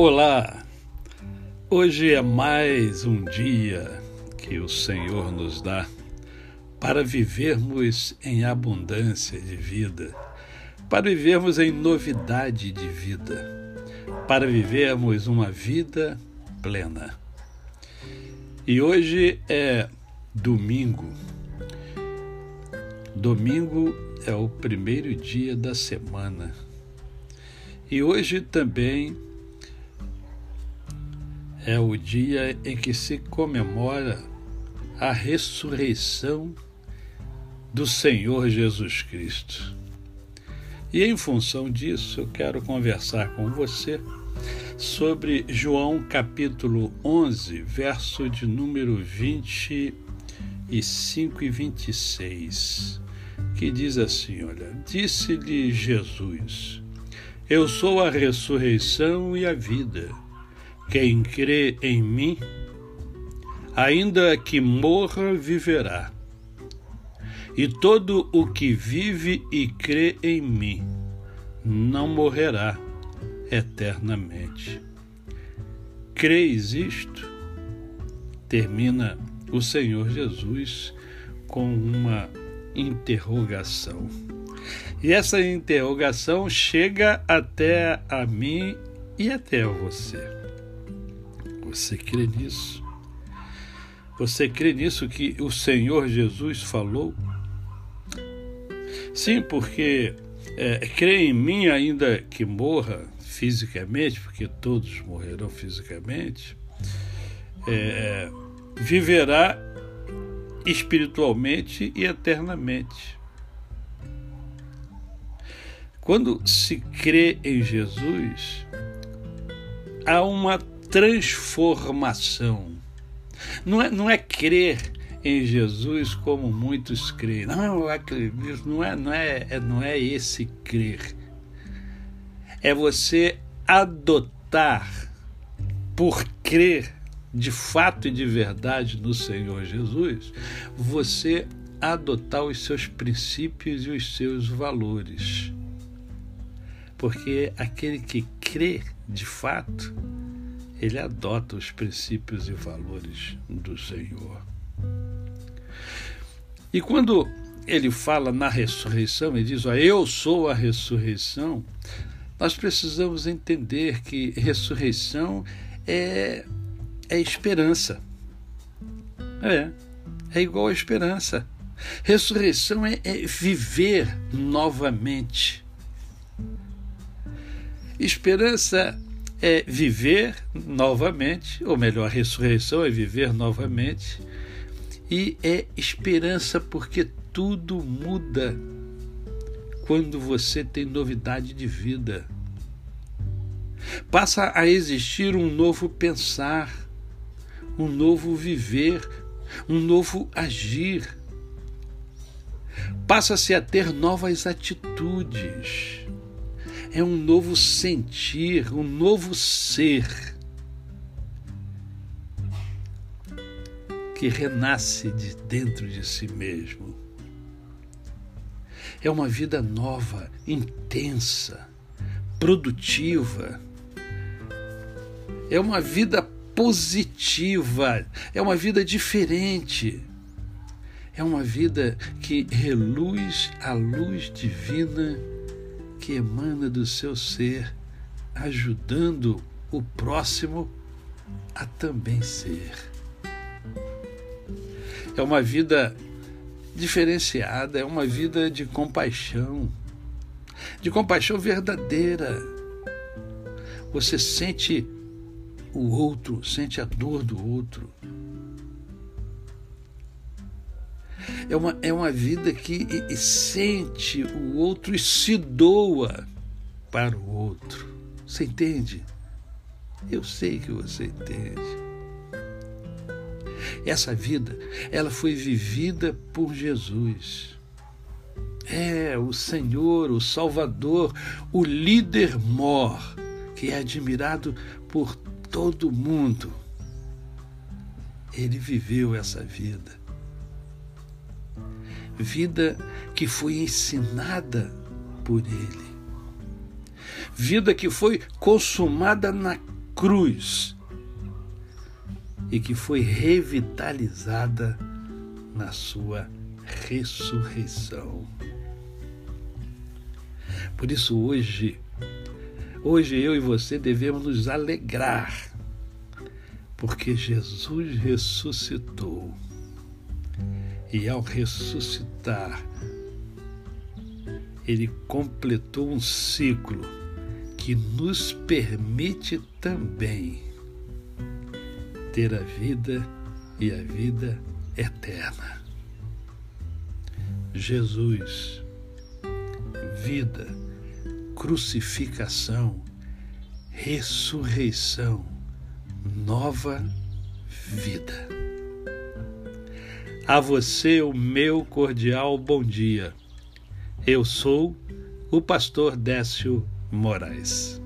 Olá! Hoje é mais um dia que o Senhor nos dá para vivermos em abundância de vida, para vivermos em novidade de vida, para vivermos uma vida plena. E hoje é domingo. Domingo é o primeiro dia da semana. E hoje também é o dia em que se comemora a ressurreição do Senhor Jesus Cristo. E em função disso, eu quero conversar com você sobre João capítulo 11, verso de número 25 e 26, que diz assim: Olha, disse-lhe Jesus: Eu sou a ressurreição e a vida. Quem crê em mim, ainda que morra, viverá. E todo o que vive e crê em mim não morrerá eternamente. Creis isto? Termina o Senhor Jesus com uma interrogação. E essa interrogação chega até a mim e até a você. Você crê nisso? Você crê nisso que o Senhor Jesus falou? Sim, porque é, crê em mim ainda que morra fisicamente, porque todos morrerão fisicamente, é, viverá espiritualmente e eternamente. Quando se crê em Jesus, há uma transformação. Não é, não é crer em Jesus como muitos creem. Não, acredito, não é, não é, é, não é esse crer. É você adotar por crer de fato e de verdade no Senhor Jesus, você adotar os seus princípios e os seus valores. Porque aquele que crê de fato, ele adota os princípios e valores do Senhor. E quando ele fala na ressurreição, ele diz: ó, Eu sou a ressurreição. Nós precisamos entender que ressurreição é, é esperança. É, é igual a esperança. Ressurreição é, é viver novamente. Esperança é viver novamente, ou melhor, a ressurreição é viver novamente, e é esperança porque tudo muda quando você tem novidade de vida. Passa a existir um novo pensar, um novo viver, um novo agir. Passa-se a ter novas atitudes é um novo sentir, um novo ser que renasce de dentro de si mesmo. É uma vida nova, intensa, produtiva. É uma vida positiva, é uma vida diferente. É uma vida que reluz a luz divina que emana do seu ser, ajudando o próximo a também ser. É uma vida diferenciada, é uma vida de compaixão, de compaixão verdadeira. Você sente o outro, sente a dor do outro. É uma, é uma vida que sente o outro e se doa para o outro. Você entende? Eu sei que você entende. Essa vida, ela foi vivida por Jesus. É o Senhor, o Salvador, o líder mor, que é admirado por todo mundo. Ele viveu essa vida vida que foi ensinada por Ele, vida que foi consumada na cruz e que foi revitalizada na sua ressurreição. Por isso hoje, hoje eu e você devemos nos alegrar, porque Jesus ressuscitou. E ao ressuscitar, ele completou um ciclo que nos permite também ter a vida e a vida eterna. Jesus, vida, crucificação, ressurreição, nova vida. A você o meu cordial bom dia. Eu sou o pastor Décio Moraes.